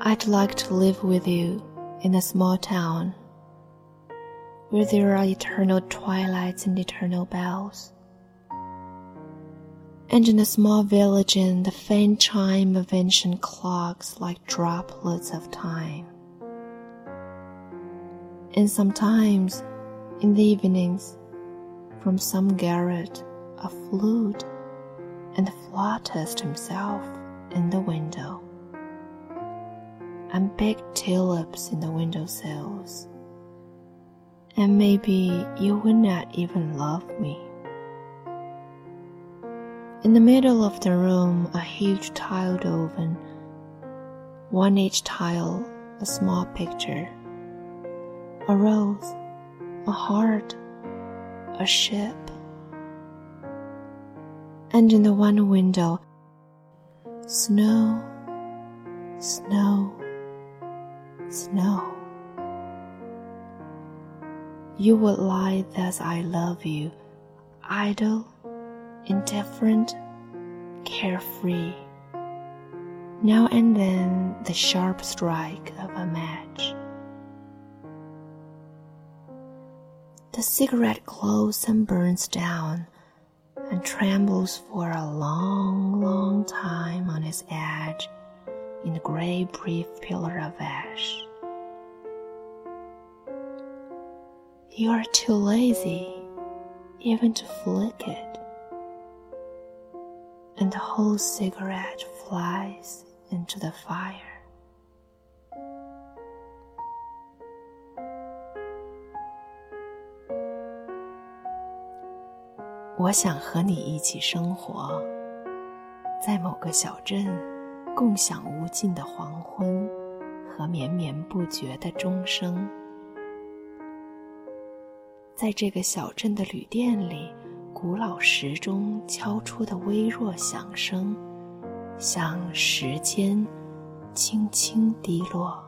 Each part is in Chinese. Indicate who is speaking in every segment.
Speaker 1: I'd like to live with you in a small town where there are eternal twilights and eternal bells. And in a small village in the faint chime of ancient clocks like droplets of time. And sometimes, in the evenings, from some garret, a flute and flautist himself in the window and big tulips in the window sills. And maybe you would not even love me. In the middle of the room, a huge tiled oven, one each tile a small picture, a rose, a heart, a ship. And in the one window, snow, snow, snow. You would lie thus I love you, idle, indifferent, carefree. Now and then the sharp strike of a match. The cigarette glows and burns down and trembles for a long, long time on its edge in the gray brief pillar of ash. You are too lazy even to flick it, and the whole cigarette flies into the fire. 我想和你一起生活，在某个小镇， 共享无尽的黄昏和绵绵不绝的钟声。在这个小镇的旅店里，古老时钟敲出的微弱响声，像时间轻轻滴落。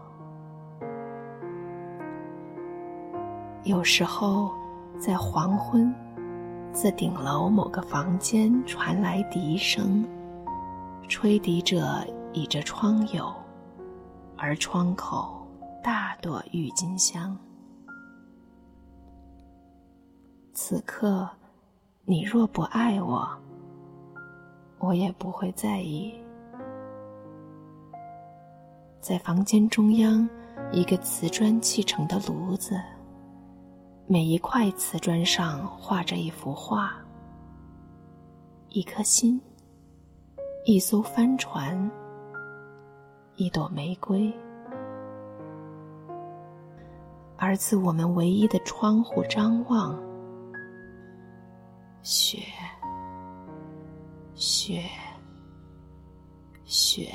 Speaker 1: 有时候，在黄昏。自顶楼某个房间传来笛声，吹笛者倚着窗牖，而窗口大朵郁金香。此刻，你若不爱我，我也不会在意。在房间中央，一个瓷砖砌成的炉子。每一块瓷砖上画着一幅画，一颗心，一艘帆船，一朵玫瑰。而自我们唯一的窗户张望，雪，雪，雪，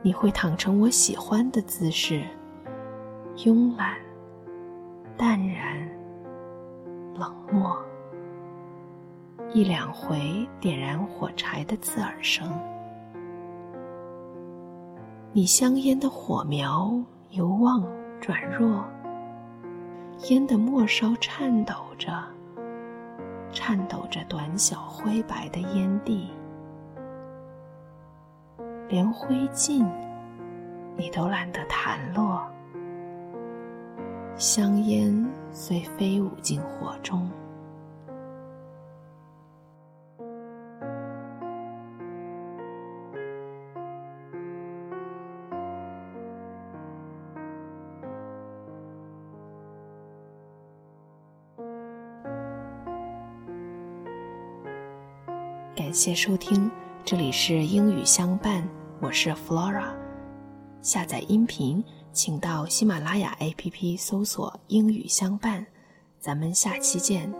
Speaker 1: 你会躺成我喜欢的姿势。慵懒、淡然、冷漠，一两回点燃火柴的刺耳声。你香烟的火苗由旺转弱，烟的末梢颤抖着，颤抖着短小灰白的烟蒂，连灰烬你都懒得弹落。香烟虽飞舞进火中，感谢收听，这里是英语相伴，我是 Flora，下载音频。请到喜马拉雅 APP 搜索“英语相伴”，咱们下期见。